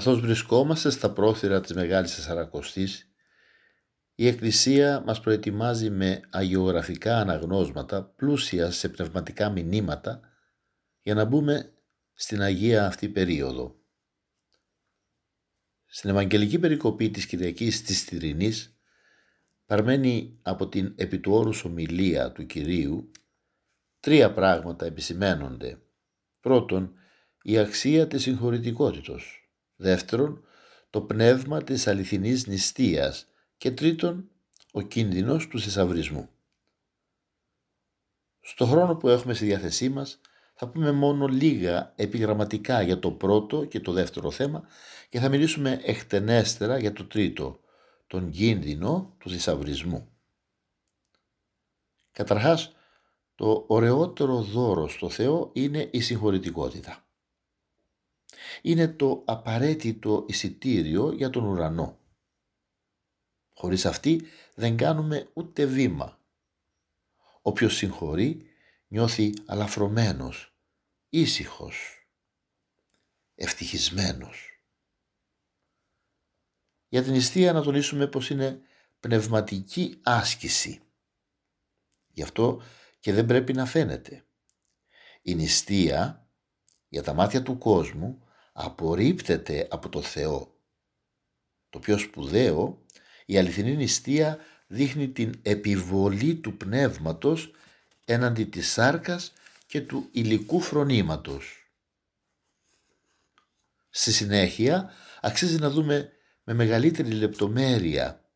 Καθώς βρισκόμαστε στα πρόθυρα της Μεγάλης Τεσσαρακοστής, η Εκκλησία μας προετοιμάζει με αγιογραφικά αναγνώσματα πλούσια σε πνευματικά μηνύματα για να μπούμε στην Αγία αυτή περίοδο. Στην Ευαγγελική Περικοπή της Κυριακής της Τυρινής παρμένει από την επί του όρους ομιλία του Κυρίου τρία πράγματα επισημένονται. Πρώτον, η αξία της συγχωρητικότητος. Δεύτερον, το πνεύμα της αληθινής νηστείας και τρίτον, ο κίνδυνος του θησαυρισμού. Στο χρόνο που έχουμε στη διάθεσή μας θα πούμε μόνο λίγα επιγραμματικά για το πρώτο και το δεύτερο θέμα και θα μιλήσουμε εκτενέστερα για το τρίτο, τον κίνδυνο του θησαυρισμού. Καταρχάς, το ωραιότερο δώρο στο Θεό είναι η συγχωρητικότητα είναι το απαραίτητο εισιτήριο για τον ουρανό. Χωρίς αυτή δεν κάνουμε ούτε βήμα. Όποιος συγχωρεί νιώθει αλαφρωμένος, ήσυχος, ευτυχισμένος. Για την νηστεία να τονίσουμε πως είναι πνευματική άσκηση. Γι' αυτό και δεν πρέπει να φαίνεται. Η νηστεία για τα μάτια του κόσμου απορρίπτεται από το Θεό. Το πιο σπουδαίο, η αληθινή νηστεία δείχνει την επιβολή του πνεύματος έναντι της σάρκας και του υλικού φρονήματος. Στη συνέχεια αξίζει να δούμε με μεγαλύτερη λεπτομέρεια,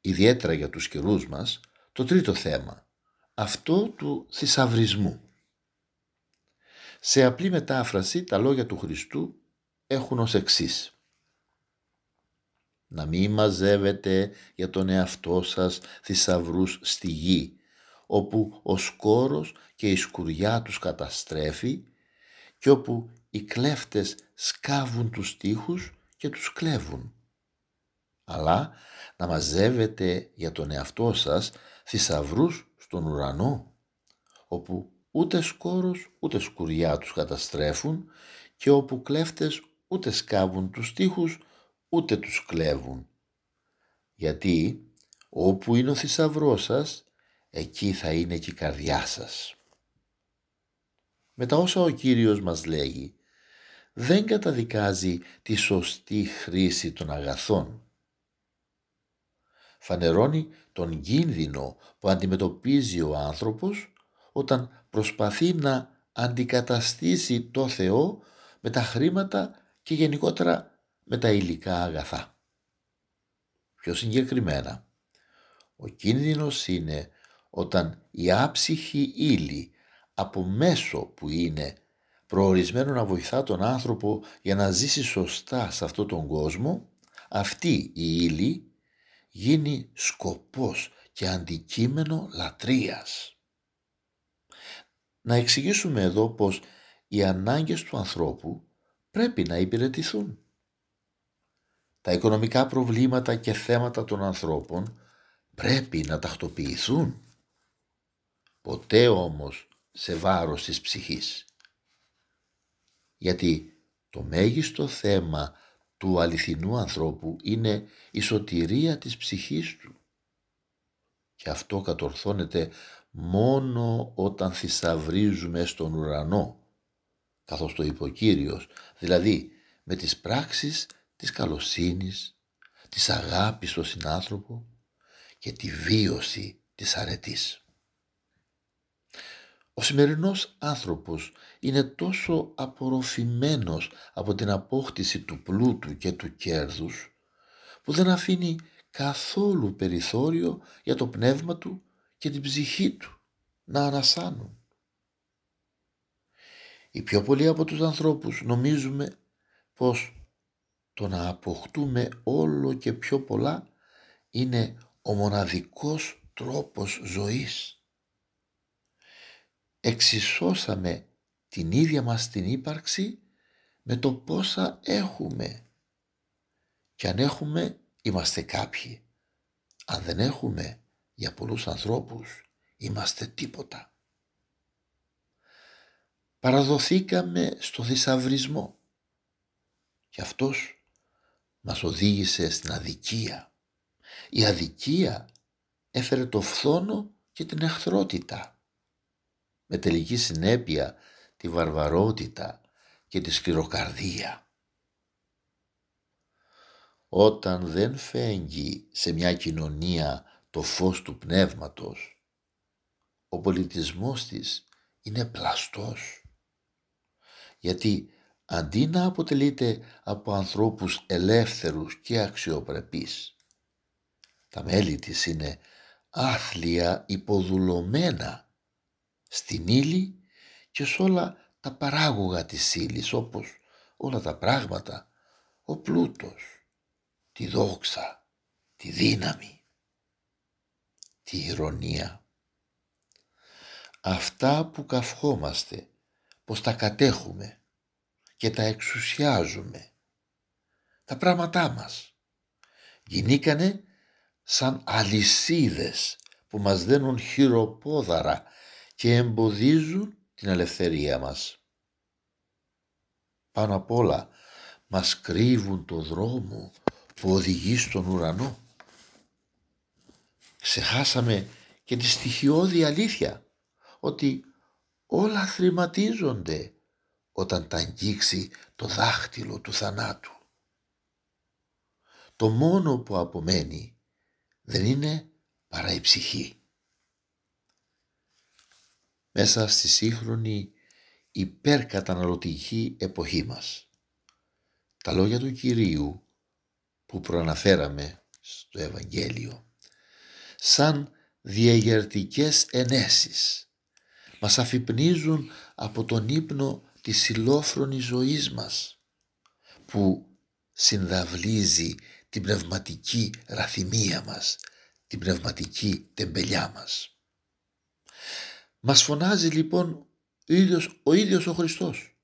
ιδιαίτερα για τους καιρούς μας, το τρίτο θέμα, αυτό του θησαυρισμού. Σε απλή μετάφραση τα λόγια του Χριστού έχουν ως εξής. Να μην μαζεύετε για τον εαυτό σας θησαυρούς στη γη, όπου ο σκόρος και η σκουριά τους καταστρέφει και όπου οι κλέφτες σκάβουν τους τείχους και τους κλέβουν. Αλλά να μαζεύετε για τον εαυτό σας θησαυρούς στον ουρανό, όπου ούτε σκόρος ούτε σκουριά τους καταστρέφουν και όπου κλέφτες ούτε σκάβουν τους τείχους ούτε τους κλέβουν. Γιατί όπου είναι ο θησαυρός σας, εκεί θα είναι και η καρδιά σας. Μετά όσα ο Κύριος μας λέγει, δεν καταδικάζει τη σωστή χρήση των αγαθών. Φανερώνει τον κίνδυνο που αντιμετωπίζει ο άνθρωπος όταν προσπαθεί να αντικαταστήσει το Θεό με τα χρήματα και γενικότερα με τα υλικά αγαθά. Πιο συγκεκριμένα, ο κίνδυνος είναι όταν η άψυχη ύλη από μέσο που είναι προορισμένο να βοηθά τον άνθρωπο για να ζήσει σωστά σε αυτόν τον κόσμο, αυτή η ύλη γίνει σκοπός και αντικείμενο λατρείας. Να εξηγήσουμε εδώ πως οι ανάγκες του ανθρώπου πρέπει να υπηρετηθούν. Τα οικονομικά προβλήματα και θέματα των ανθρώπων πρέπει να τακτοποιηθούν. Ποτέ όμως σε βάρος της ψυχής. Γιατί το μέγιστο θέμα του αληθινού ανθρώπου είναι η σωτηρία της ψυχής του. Και αυτό κατορθώνεται μόνο όταν θησαυρίζουμε στον ουρανό, καθώς το είπε ο Κύριος, δηλαδή με τις πράξεις της καλοσύνης, της αγάπης στον συνάνθρωπο και τη βίωση της αρετής. Ο σημερινός άνθρωπος είναι τόσο απορροφημένος από την απόκτηση του πλούτου και του κέρδους που δεν αφήνει καθόλου περιθώριο για το πνεύμα του και την ψυχή του να ανασάνουν. Οι πιο πολλοί από τους ανθρώπους νομίζουμε πως το να αποκτούμε όλο και πιο πολλά είναι ο μοναδικός τρόπος ζωής εξισώσαμε την ίδια μας την ύπαρξη με το πόσα έχουμε. Και αν έχουμε είμαστε κάποιοι. Αν δεν έχουμε για πολλούς ανθρώπους είμαστε τίποτα. Παραδοθήκαμε στο θησαυρισμό και αυτός μας οδήγησε στην αδικία. Η αδικία έφερε το φθόνο και την εχθρότητα με τελική συνέπεια τη βαρβαρότητα και τη σκληροκαρδία. Όταν δεν φέγγει σε μια κοινωνία το φως του πνεύματος, ο πολιτισμός της είναι πλαστός. Γιατί αντί να αποτελείται από ανθρώπους ελεύθερους και αξιοπρεπείς, τα μέλη της είναι άθλια υποδουλωμένα στην ύλη και σε όλα τα παράγωγα της ύλης όπως όλα τα πράγματα, ο πλούτος, τη δόξα, τη δύναμη, τη ηρωνία. Αυτά που καυχόμαστε πως τα κατέχουμε και τα εξουσιάζουμε, τα πράγματά μας, γινήκανε σαν αλυσίδες που μας δένουν χειροπόδαρα και εμποδίζουν την ελευθερία μας. Πάνω απ' όλα μας κρύβουν το δρόμο που οδηγεί στον ουρανό. Ξεχάσαμε και τη στοιχειώδη αλήθεια ότι όλα θρηματίζονται όταν τα αγγίξει το δάχτυλο του θανάτου. Το μόνο που απομένει δεν είναι παρά η ψυχή μέσα στη σύγχρονη υπερκαταναλωτική εποχή μας. Τα λόγια του Κυρίου που προαναφέραμε στο Ευαγγέλιο σαν διαγερτικές ενέσεις μας αφυπνίζουν από τον ύπνο της συλλόφρονης ζωής μας που συνδαυλίζει την πνευματική ραθυμία μας, την πνευματική τεμπελιά μας. Μας φωνάζει λοιπόν ο ίδιος ο, ίδιος ο Χριστός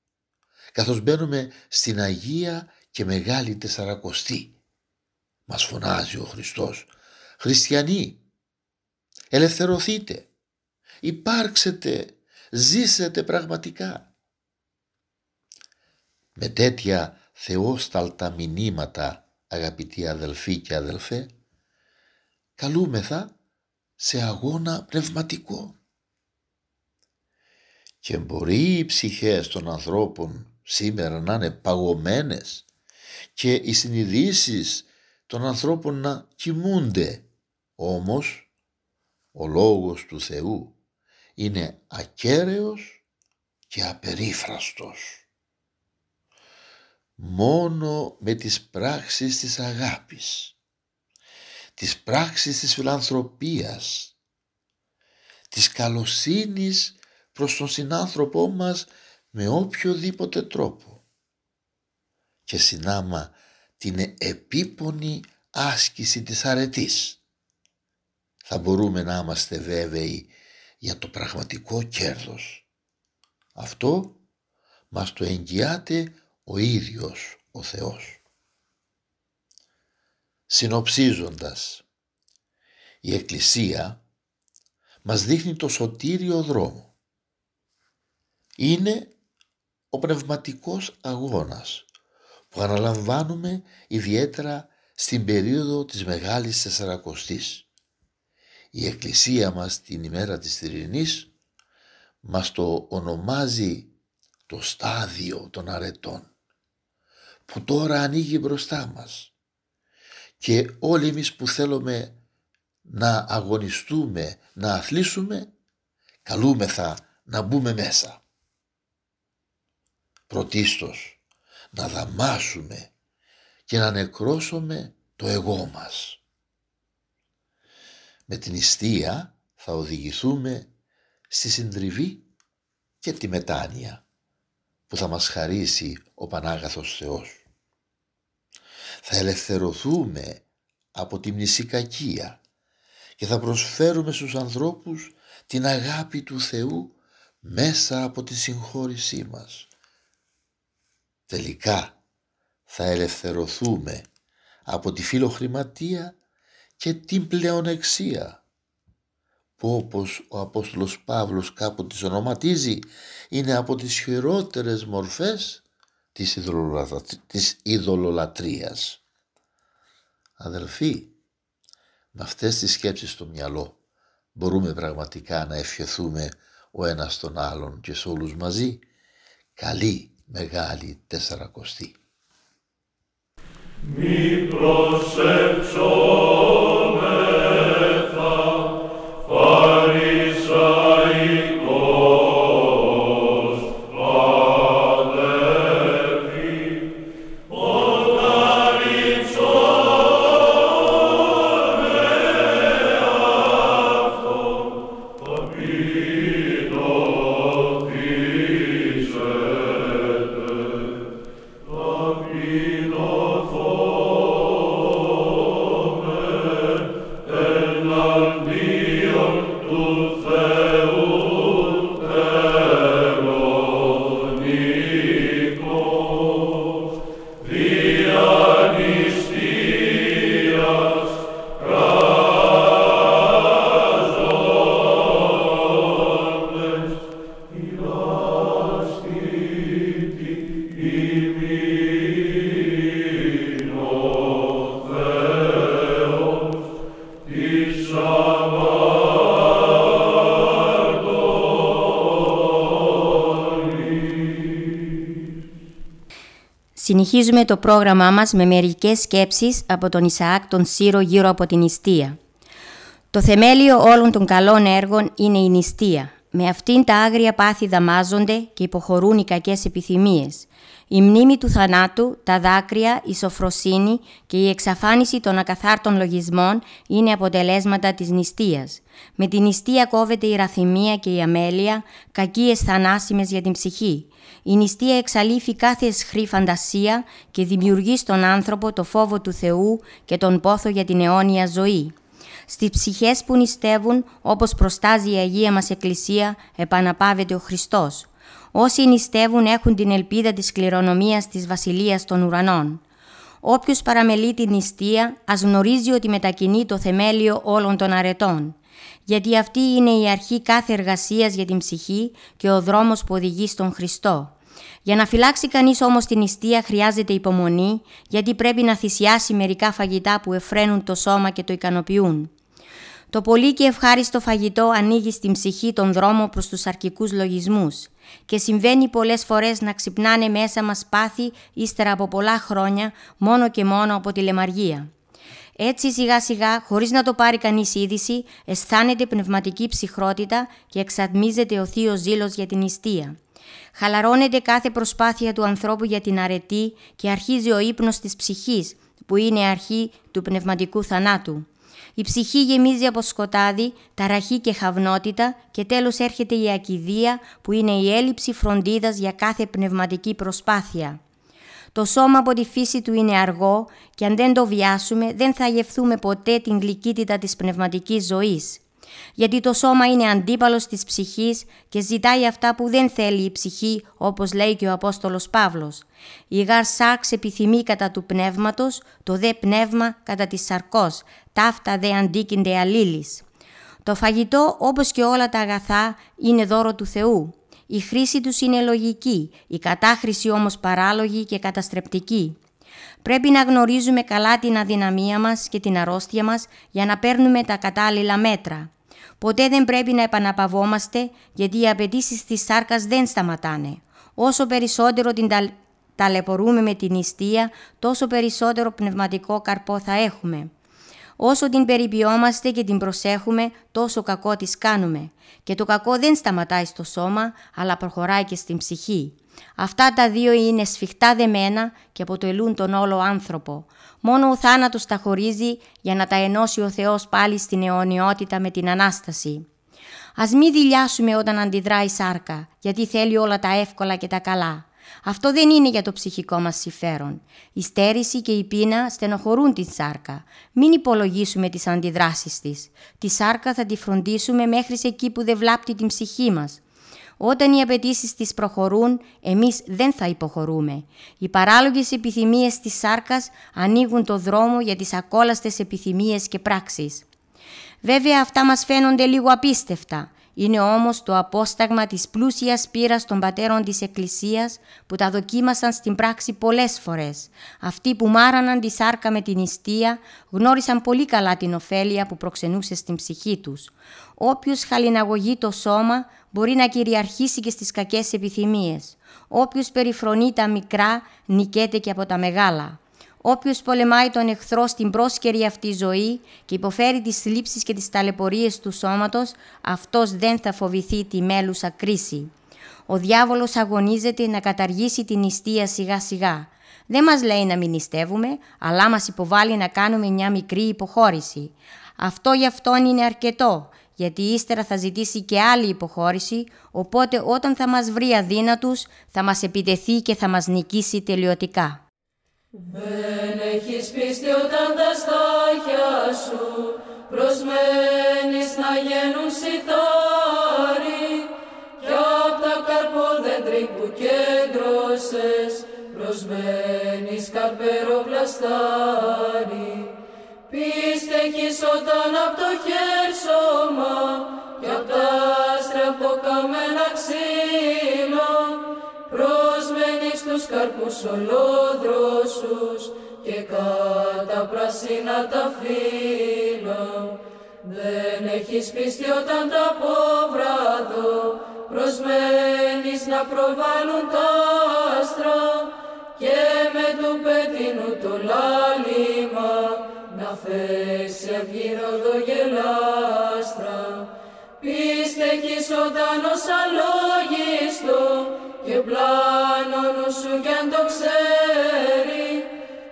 καθώς μπαίνουμε στην Αγία και Μεγάλη Τεσσαρακοστή. Μας φωνάζει ο Χριστός. «Χριστιανοί, ελευθερωθείτε, υπάρξετε, ζήσετε πραγματικά». Με τέτοια θεόσταλτα μηνύματα αγαπητοί αδελφοί και αδελφέ καλούμεθα σε αγώνα πνευματικό. Και μπορεί οι ψυχές των ανθρώπων σήμερα να είναι παγωμένες και οι συνειδήσεις των ανθρώπων να κοιμούνται. Όμως ο λόγος του Θεού είναι ακέραιος και απερίφραστος. Μόνο με τις πράξεις της αγάπης, τις πράξεις της φιλανθρωπίας, της καλοσύνης προς τον συνάνθρωπό μας με οποιοδήποτε τρόπο και συνάμα την επίπονη άσκηση της αρετής. Θα μπορούμε να είμαστε βέβαιοι για το πραγματικό κέρδος. Αυτό μας το εγγυάται ο ίδιος ο Θεός. Συνοψίζοντας, η Εκκλησία μας δείχνει το σωτήριο δρόμο είναι ο πνευματικός αγώνας που αναλαμβάνουμε ιδιαίτερα στην περίοδο της Μεγάλης Τεσσαρακοστής. Η Εκκλησία μας την ημέρα της Θηρινής μας το ονομάζει το στάδιο των αρετών που τώρα ανοίγει μπροστά μας και όλοι εμείς που θέλουμε να αγωνιστούμε, να αθλήσουμε καλούμεθα να μπούμε μέσα. Πρωτίστως να δαμάσουμε και να νεκρώσουμε το εγώ μας. Με την ιστία θα οδηγηθούμε στη συντριβή και τη μετάνοια που θα μας χαρίσει ο Πανάγαθος Θεός. Θα ελευθερωθούμε από τη μνησικακία και θα προσφέρουμε στους ανθρώπους την αγάπη του Θεού μέσα από τη συγχώρησή μας. Τελικά θα ελευθερωθούμε από τη φιλοχρηματία και την πλεονεξία που όπως ο Απόστολος Παύλος κάπου τις ονοματίζει είναι από τις χειρότερες μορφές της, της ειδωλολατρίας. Αδελφοί, με αυτές τις σκέψεις στο μυαλό μπορούμε πραγματικά να ευχηθούμε ο ένας τον άλλον και σε όλους μαζί καλή μεγάλη τεσσαρακοστή. Μη Συνεχίζουμε το πρόγραμμά μας με μερικές σκέψεις από τον Ισαάκ τον Σύρο γύρω από την νηστεία. Το θεμέλιο όλων των καλών έργων είναι η νηστεία. Με αυτήν τα άγρια πάθη δαμάζονται και υποχωρούν οι κακές επιθυμίες. Η μνήμη του θανάτου, τα δάκρυα, η σοφροσύνη και η εξαφάνιση των ακαθάρτων λογισμών είναι αποτελέσματα της νηστείας. Με την νηστεία κόβεται η ραθυμία και η αμέλεια, κακίες θανάσιμες για την ψυχή. Η νηστεία εξαλείφει κάθε εσχρή φαντασία και δημιουργεί στον άνθρωπο το φόβο του Θεού και τον πόθο για την αιώνια ζωή. Στις ψυχές που νηστεύουν, όπως προστάζει η Αγία μας Εκκλησία, επαναπάβεται ο Χριστός. Όσοι νηστεύουν έχουν την ελπίδα της κληρονομίας της Βασιλείας των Ουρανών. Όποιος παραμελεί την νηστεία, ας γνωρίζει ότι μετακινεί το θεμέλιο όλων των αρετών. Γιατί αυτή είναι η αρχή κάθε εργασίας για την ψυχή και ο δρόμος που οδηγεί στον Χριστό. Για να φυλάξει κανείς όμως την νηστεία χρειάζεται υπομονή, γιατί πρέπει να θυσιάσει μερικά φαγητά που εφραίνουν το σώμα και το ικανοποιούν. Το πολύ και ευχάριστο φαγητό ανοίγει στην ψυχή τον δρόμο προς τους αρκικούς λογισμούς και συμβαίνει πολλές φορές να ξυπνάνε μέσα μας πάθη ύστερα από πολλά χρόνια μόνο και μόνο από τη λεμαργία. Έτσι σιγά σιγά, χωρίς να το πάρει κανείς είδηση, αισθάνεται πνευματική ψυχρότητα και εξατμίζεται ο θείος ζήλος για την νηστεία. Χαλαρώνεται κάθε προσπάθεια του ανθρώπου για την αρετή και αρχίζει ο ύπνος της ψυχής, που είναι αρχή του πνευματικού θανάτου. Η ψυχή γεμίζει από σκοτάδι, ταραχή και χαυνότητα και τέλος έρχεται η ακιδεία που είναι η έλλειψη φροντίδας για κάθε πνευματική προσπάθεια. Το σώμα από τη φύση του είναι αργό και αν δεν το βιάσουμε δεν θα γευθούμε ποτέ την γλυκύτητα της πνευματικής ζωής γιατί το σώμα είναι αντίπαλος της ψυχής και ζητάει αυτά που δεν θέλει η ψυχή, όπως λέει και ο Απόστολος Παύλος. Η γάρ σάρξ επιθυμεί κατά του πνεύματος, το δε πνεύμα κατά της σαρκός, ταύτα δε αντίκυνται αλλήλεις. Το φαγητό, όπως και όλα τα αγαθά, είναι δώρο του Θεού. Η χρήση τους είναι λογική, η κατάχρηση όμως παράλογη και καταστρεπτική. Πρέπει να γνωρίζουμε καλά την αδυναμία μας και την αρρώστια μας για να παίρνουμε τα κατάλληλα μέτρα. Ποτέ δεν πρέπει να επαναπαυόμαστε γιατί οι απαιτήσεις της σάρκας δεν σταματάνε. Όσο περισσότερο την ταλαιπωρούμε με την νηστεία, τόσο περισσότερο πνευματικό καρπό θα έχουμε. Όσο την περιποιόμαστε και την προσέχουμε, τόσο κακό της κάνουμε. Και το κακό δεν σταματάει στο σώμα, αλλά προχωράει και στην ψυχή. Αυτά τα δύο είναι σφιχτά δεμένα και αποτελούν τον όλο άνθρωπο. Μόνο ο θάνατος τα χωρίζει για να τα ενώσει ο Θεός πάλι στην αιωνιότητα με την Ανάσταση. Ας μην δηλιάσουμε όταν αντιδράει η σάρκα, γιατί θέλει όλα τα εύκολα και τα καλά. Αυτό δεν είναι για το ψυχικό μας συμφέρον. Η στέρηση και η πείνα στενοχωρούν την σάρκα. Μην υπολογίσουμε τις αντιδράσεις της. Τη σάρκα θα τη φροντίσουμε μέχρι σε εκεί που δεν βλάπτει την ψυχή μας. Όταν οι απαιτήσεις της προχωρούν, εμείς δεν θα υποχωρούμε. Οι παράλογες επιθυμίες της σάρκας ανοίγουν το δρόμο για τις ακόλαστες επιθυμίες και πράξεις. Βέβαια αυτά μας φαίνονται λίγο απίστευτα. Είναι όμως το απόσταγμα της πλούσιας πείρας των πατέρων της Εκκλησίας που τα δοκίμασαν στην πράξη πολλές φορές. Αυτοί που μάραναν τη σάρκα με την ιστία γνώρισαν πολύ καλά την ωφέλεια που προξενούσε στην ψυχή τους. Όποιος χαλιναγωγεί το σώμα μπορεί να κυριαρχήσει και στις κακές επιθυμίες. Όποιος περιφρονεί τα μικρά νικέται και από τα μεγάλα. Όποιος πολεμάει τον εχθρό στην πρόσκαιρη αυτή ζωή και υποφέρει τις θλίψεις και τις ταλαιπωρίες του σώματος, αυτός δεν θα φοβηθεί τη μέλουσα κρίση. Ο διάβολος αγωνίζεται να καταργήσει την νηστεία σιγά σιγά. Δεν μας λέει να μην νηστεύουμε, αλλά μας υποβάλλει να κάνουμε μια μικρή υποχώρηση. Αυτό για αυτόν είναι αρκετό, γιατί ύστερα θα ζητήσει και άλλη υποχώρηση, οπότε όταν θα μας βρει αδύνατους θα μας επιτεθεί και θα μας νικήσει τελειωτικά. Δεν έχεις πίστη όταν τα στάχια σου προσμένεις να γίνουν σιτάρι. Κι απ' τα καρπόδεντρη που κέντρωσες προσμένεις καρπέρο βλαστάρι Πίστεχεις όταν απ' το χέρσωμα κι απ' τα άστρα καμένα καρπούς ολόδροσους και κατά πράσινα τα φύλλα. Δεν έχεις πίστη όταν τα πόβραδο προσμένεις να προβάλλουν τα άστρα και με του πέτεινου το λάλημα να θέσει αυγύροδο γελάστρα. Πίστεχεις όταν ως αλόγιστο και πλάνο νου σου κι αν το ξέρει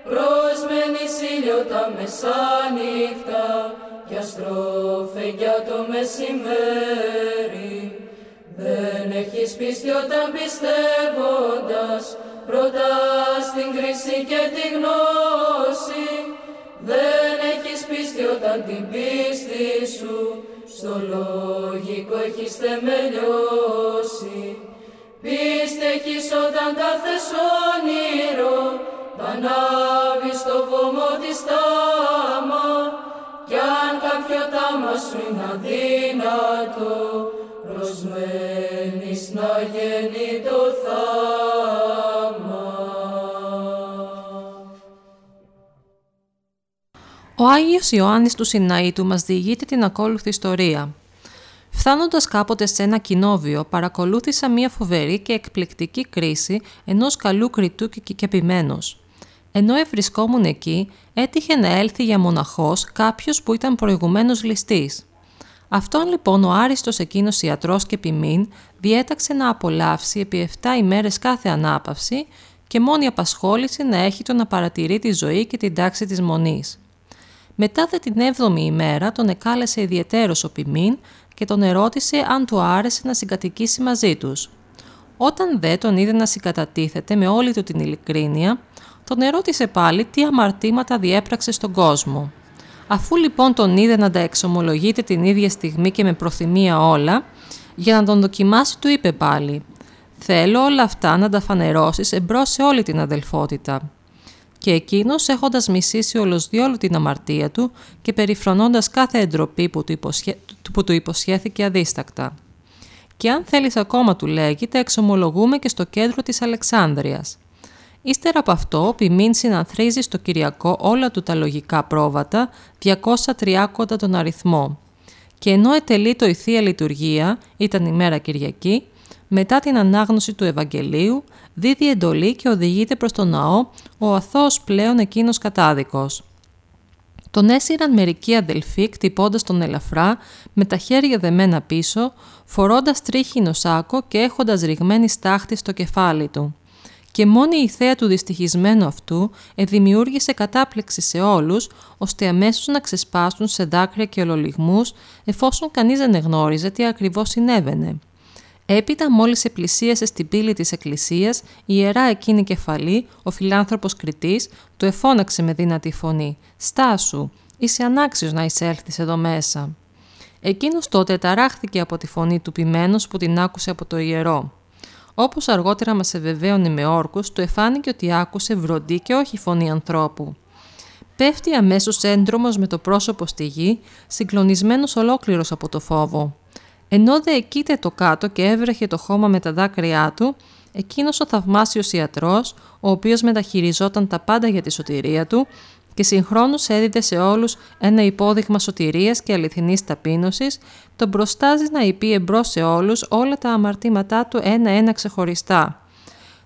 προσμένει ήλιο τα μεσάνυχτα κι αστρόφε για το μεσημέρι. Δεν έχεις πίστη όταν πιστεύοντας πρώτα στην κρίση και τη γνώση δεν έχεις πίστη όταν την πίστη σου στο λογικό έχεις θεμελιώσει. Πίστε έχεις όταν κάθε όνειρο πανάβει στο βωμό της τάμα κι αν κάποιο τάμα σου είναι αδύνατο προσμένεις να γίνει το θάμα. Ο Άγιος Ιωάννης του Σιναήτου μας διηγείται την ακόλουθη ιστορία. Φτάνοντας κάποτε σε ένα κοινόβιο, παρακολούθησα μια φοβερή και εκπληκτική κρίση ενός καλού κριτού και κεπημένος. Ενώ ευρισκόμουν εκεί, έτυχε να έλθει για μοναχός κάποιος που ήταν προηγουμένως ληστής. Αυτόν λοιπόν ο άριστος εκείνος ιατρός και ποιμήν διέταξε να απολαύσει επί 7 ημέρες κάθε ανάπαυση και μόνη απασχόληση να έχει το να παρατηρεί τη ζωή και την τάξη της μονής. Μετά δε την έβδομη ημέρα τον εκάλεσε ιδιαιτέρως ο ποιμήν και τον ερώτησε αν του άρεσε να συγκατοικήσει μαζί τους. Όταν δε τον είδε να συγκατατίθεται με όλη του την ειλικρίνεια, τον ερώτησε πάλι τι αμαρτήματα διέπραξε στον κόσμο. Αφού λοιπόν τον είδε να τα εξομολογείται την ίδια στιγμή και με προθυμία όλα, για να τον δοκιμάσει του είπε πάλι «Θέλω όλα αυτά να τα φανερώσεις εμπρός σε όλη την αδελφότητα» και εκείνος έχοντας μισήσει όλος διόλου την αμαρτία του και περιφρονώντας κάθε εντροπή που του, υποσχέθηκε αδίστακτα. και αν θέλεις ακόμα του λέγει, τα εξομολογούμε και στο κέντρο της Αλεξάνδρειας. Ύστερα από αυτό, ο Πιμήν συναθρίζει στο Κυριακό όλα του τα λογικά πρόβατα, 230 τον αριθμό. Και ενώ ετελεί το η Θεία Λειτουργία, ήταν η μέρα Κυριακή, μετά την ανάγνωση του Ευαγγελίου, δίδει εντολή και οδηγείται προς τον ναό ο αθώος πλέον εκείνος κατάδικος. Τον έσυραν μερικοί αδελφοί κτυπώντας τον ελαφρά με τα χέρια δεμένα πίσω, φορώντας τρίχινο σάκο και έχοντας ρηγμένη στάχτη στο κεφάλι του. Και μόνη η θέα του δυστυχισμένου αυτού εδημιούργησε κατάπληξη σε όλους, ώστε αμέσως να ξεσπάσουν σε δάκρυα και ολολιγμούς, εφόσον κανείς δεν εγνώριζε τι ακριβώς συνέβαινε. Έπειτα μόλις επλησίασε στην πύλη της εκκλησίας, η ιερά εκείνη κεφαλή, ο φιλάνθρωπος Κριτής, του εφώναξε με δύνατη φωνή «Στάσου, είσαι ανάξιος να εισέλθεις εδώ μέσα». Εκείνος τότε ταράχθηκε από τη φωνή του ποιμένος που την άκουσε από το ιερό. Όπως αργότερα μας ευεβαίωνε με όρκους, του εφάνηκε ότι άκουσε βροντί και όχι φωνή ανθρώπου. Πέφτει αμέσως έντρομος με το πρόσωπο στη γη, συγκλονισμένος ολόκληρος από το φόβο. Ενώ δε εκείτε το κάτω και έβρεχε το χώμα με τα δάκρυά του, εκείνος ο θαυμάσιος ιατρός, ο οποίος μεταχειριζόταν τα πάντα για τη σωτηρία του και συγχρόνως έδιδε σε όλους ένα υπόδειγμα σωτηρίας και αληθινής ταπείνωσης, τον προστάζει να υπεί εμπρός σε όλους όλα τα αμαρτήματά του ένα-ένα ξεχωριστά.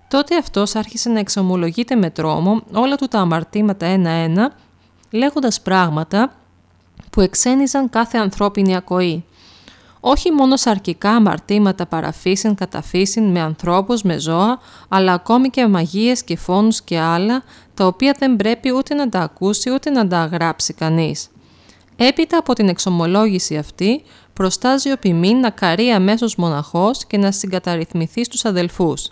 Τότε αυτός άρχισε να εξομολογείται με τρόμο όλα του τα αμαρτήματα ένα-ένα, λέγοντας πράγματα που εξένιζαν κάθε ανθρώπινη ακοή όχι μόνο σαρκικά αμαρτήματα παραφύσιν καταφύσιν με ανθρώπους, με ζώα, αλλά ακόμη και μαγείες και φόνους και άλλα, τα οποία δεν πρέπει ούτε να τα ακούσει ούτε να τα γράψει κανείς. Έπειτα από την εξομολόγηση αυτή, προστάζει ο ποιμήν να καρεί αμέσως μοναχός και να συγκαταρρυθμιθεί στους αδελφούς.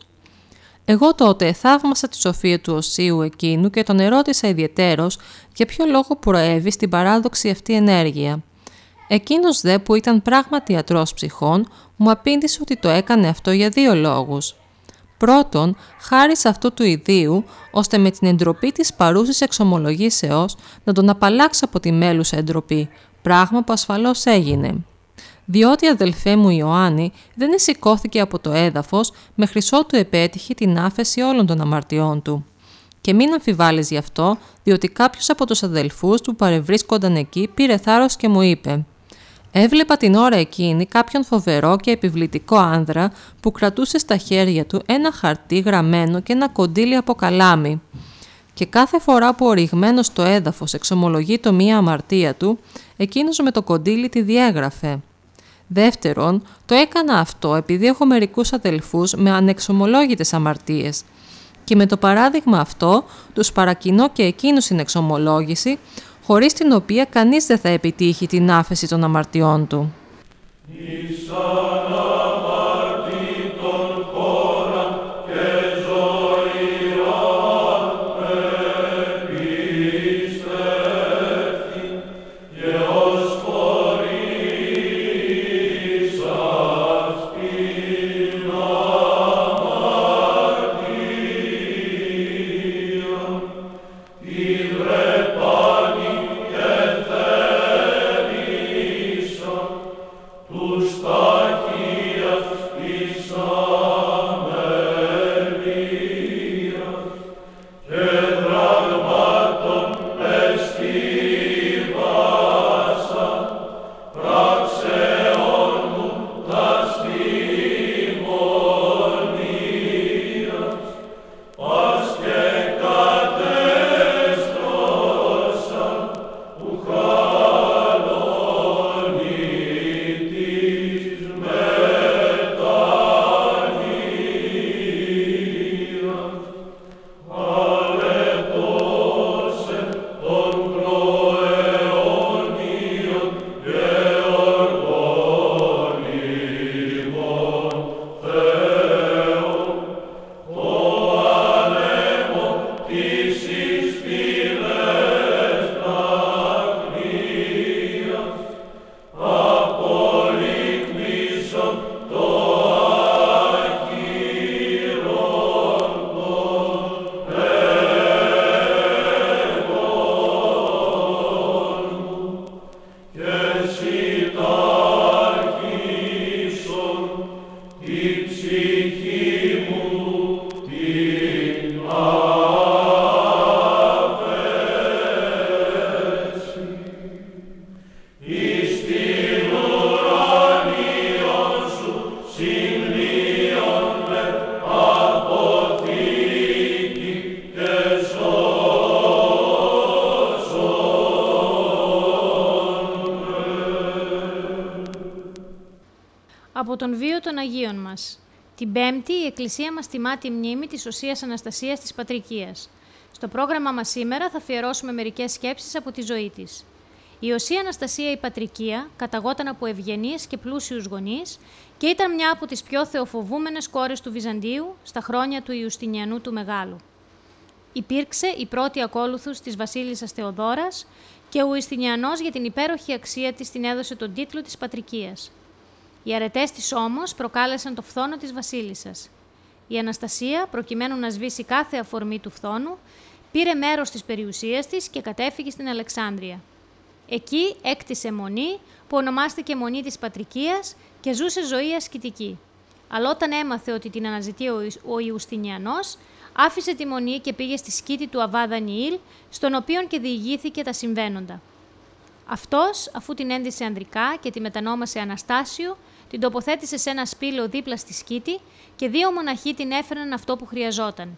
Εγώ τότε θαύμασα τη σοφία του οσίου εκείνου και τον ερώτησα ιδιαιτέρως για ποιο λόγο προέβη στην παράδοξη αυτή ενέργεια. Εκείνος δε που ήταν πράγματι ιατρός ψυχών, μου απήντησε ότι το έκανε αυτό για δύο λόγους. Πρώτον, χάρη σε αυτού του ιδίου, ώστε με την εντροπή της παρούσης εξομολογήσεως να τον απαλλάξει από τη μέλουσα εντροπή, πράγμα που ασφαλώς έγινε. Διότι αδελφέ μου Ιωάννη δεν σηκώθηκε από το έδαφος μέχρι ότου επέτυχε την άφεση όλων των αμαρτιών του. Και μην αμφιβάλλεις γι' αυτό, διότι κάποιος από τους αδελφούς του που παρευρίσκονταν εκεί πήρε θάρρος και μου είπε Έβλεπα την ώρα εκείνη κάποιον φοβερό και επιβλητικό άνδρα που κρατούσε στα χέρια του ένα χαρτί γραμμένο και ένα κοντήλι από καλάμι. Και κάθε φορά που οριγμένο στο έδαφος εξομολογεί το μία αμαρτία του, εκείνος με το κοντήλι τη διέγραφε. Δεύτερον, το έκανα αυτό επειδή έχω μερικούς αδελφούς με ανεξομολόγητες αμαρτίες. Και με το παράδειγμα αυτό, τους παρακινώ και εκείνους στην εξομολόγηση, χωρίς την οποία κανείς δεν θα επιτύχει την άφεση των αμαρτιών του. Τον βίο των Αγίων μας. Την Πέμπτη η Εκκλησία μας τιμά τη μνήμη της Οσίας Αναστασίας της Πατρικίας. Στο πρόγραμμα μας σήμερα θα αφιερώσουμε μερικές σκέψεις από τη ζωή της. Η Οσία Αναστασία η Πατρικία καταγόταν από ευγενείς και πλούσιους γονείς και ήταν μια από τις πιο θεοφοβούμενες κόρες του Βυζαντίου στα χρόνια του Ιουστινιανού του Μεγάλου. Υπήρξε η πρώτη ακόλουθος της βασίλισσας Θεοδόρας και ο Ιουστινιανός για την υπέροχη αξία της την έδωσε τον τίτλο της Πατρικίας. Οι αρετές της όμως προκάλεσαν το φθόνο της βασίλισσας. Η Αναστασία, προκειμένου να σβήσει κάθε αφορμή του φθόνου, πήρε μέρος της περιουσίας της και κατέφυγε στην Αλεξάνδρεια. Εκεί έκτισε μονή που ονομάστηκε Μονή της Πατρικίας και ζούσε ζωή ασκητική. Αλλά όταν έμαθε ότι την αναζητεί ο Ιουστινιανός, άφησε τη μονή και πήγε στη σκήτη του Αβάδα Νιήλ, στον οποίο και διηγήθηκε τα συμβαίνοντα. Αυτός, αφού την έντυσε ανδρικά και τη μετανόμασε Αναστάσιο, την τοποθέτησε σε ένα σπήλαιο δίπλα στη σκήτη και δύο μοναχοί την έφεραν αυτό που χρειαζόταν.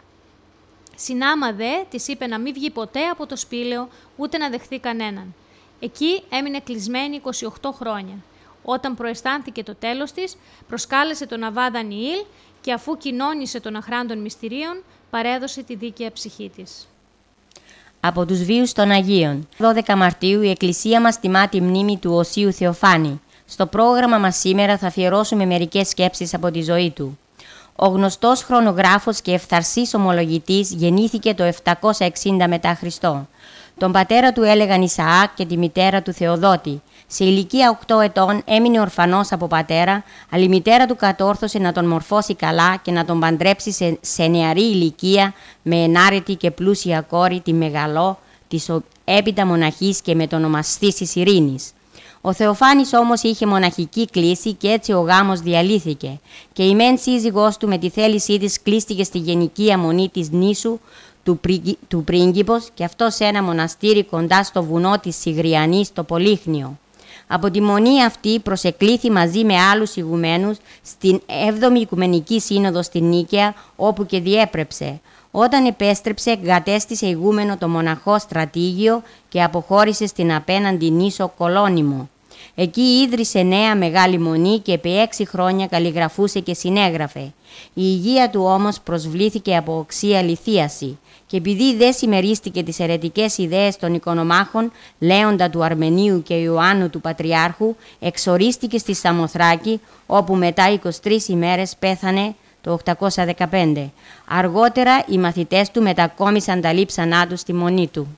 Συνάμα δε, της είπε να μην βγει ποτέ από το σπήλαιο, ούτε να δεχθεί κανέναν. Εκεί έμεινε κλεισμένη 28 χρόνια. Όταν προαισθάνθηκε το τέλος της, προσκάλεσε τον Αβάδα Νιήλ και αφού κοινώνησε των αχράντων μυστηρίων, παρέδωσε τη δίκαια ψυχή της. Από τους βίους των Αγίων. 12 Μαρτίου η Εκκλησία μας τιμά τη μνήμη του Οσίου Θεοφάνη. Στο πρόγραμμα μας σήμερα θα αφιερώσουμε μερικές σκέψεις από τη ζωή του. Ο γνωστός χρονογράφος και ευθαρσής ομολογητής γεννήθηκε το 760 μετά Χριστό. Τον πατέρα του έλεγαν Ισαάκ και τη μητέρα του Θεοδότη. Σε ηλικία 8 ετών έμεινε ορφανός από πατέρα, αλλά η μητέρα του κατόρθωσε να τον μορφώσει καλά και να τον παντρέψει σε, σε νεαρή ηλικία με ενάρετη και πλούσια κόρη τη Μεγαλό, της έπειτα μοναχής και με τον ονομαστή της Ειρήνης. Ο Θεοφάνης όμως είχε μοναχική κλίση και έτσι ο γάμος διαλύθηκε και η μεν σύζυγός του με τη θέλησή της κλείστηκε στη γενική αμονή της νήσου του, του πρίγκιπος και αυτός σε ένα μοναστήρι κοντά στο βουνό της Σιγριανής στο Πολύχνιο. Από τη μονή αυτή προσεκλήθη μαζί με άλλους ηγουμένους στην 7η Οικουμενική Σύνοδος στην Νίκαια όπου και διέπρεψε. Όταν επέστρεψε, εγκατέστησε ηγούμενο το μοναχό στρατήγιο και αποχώρησε στην απέναντι νήσο Κολόνιμο. Εκεί ίδρυσε νέα μεγάλη μονή και επί έξι χρόνια καλλιγραφούσε και συνέγραφε. Η υγεία του όμως προσβλήθηκε από οξία λυθίαση και επειδή δεν συμμερίστηκε τις αιρετικές ιδέες των οικονομάχων Λέοντα του Αρμενίου και Ιωάννου του Πατριάρχου, εξορίστηκε στη Σαμοθράκη, όπου μετά 23 ημέρες πέθανε το 815. Αργότερα οι μαθητές του μετακόμισαν τα λείψανά του στη μονή του.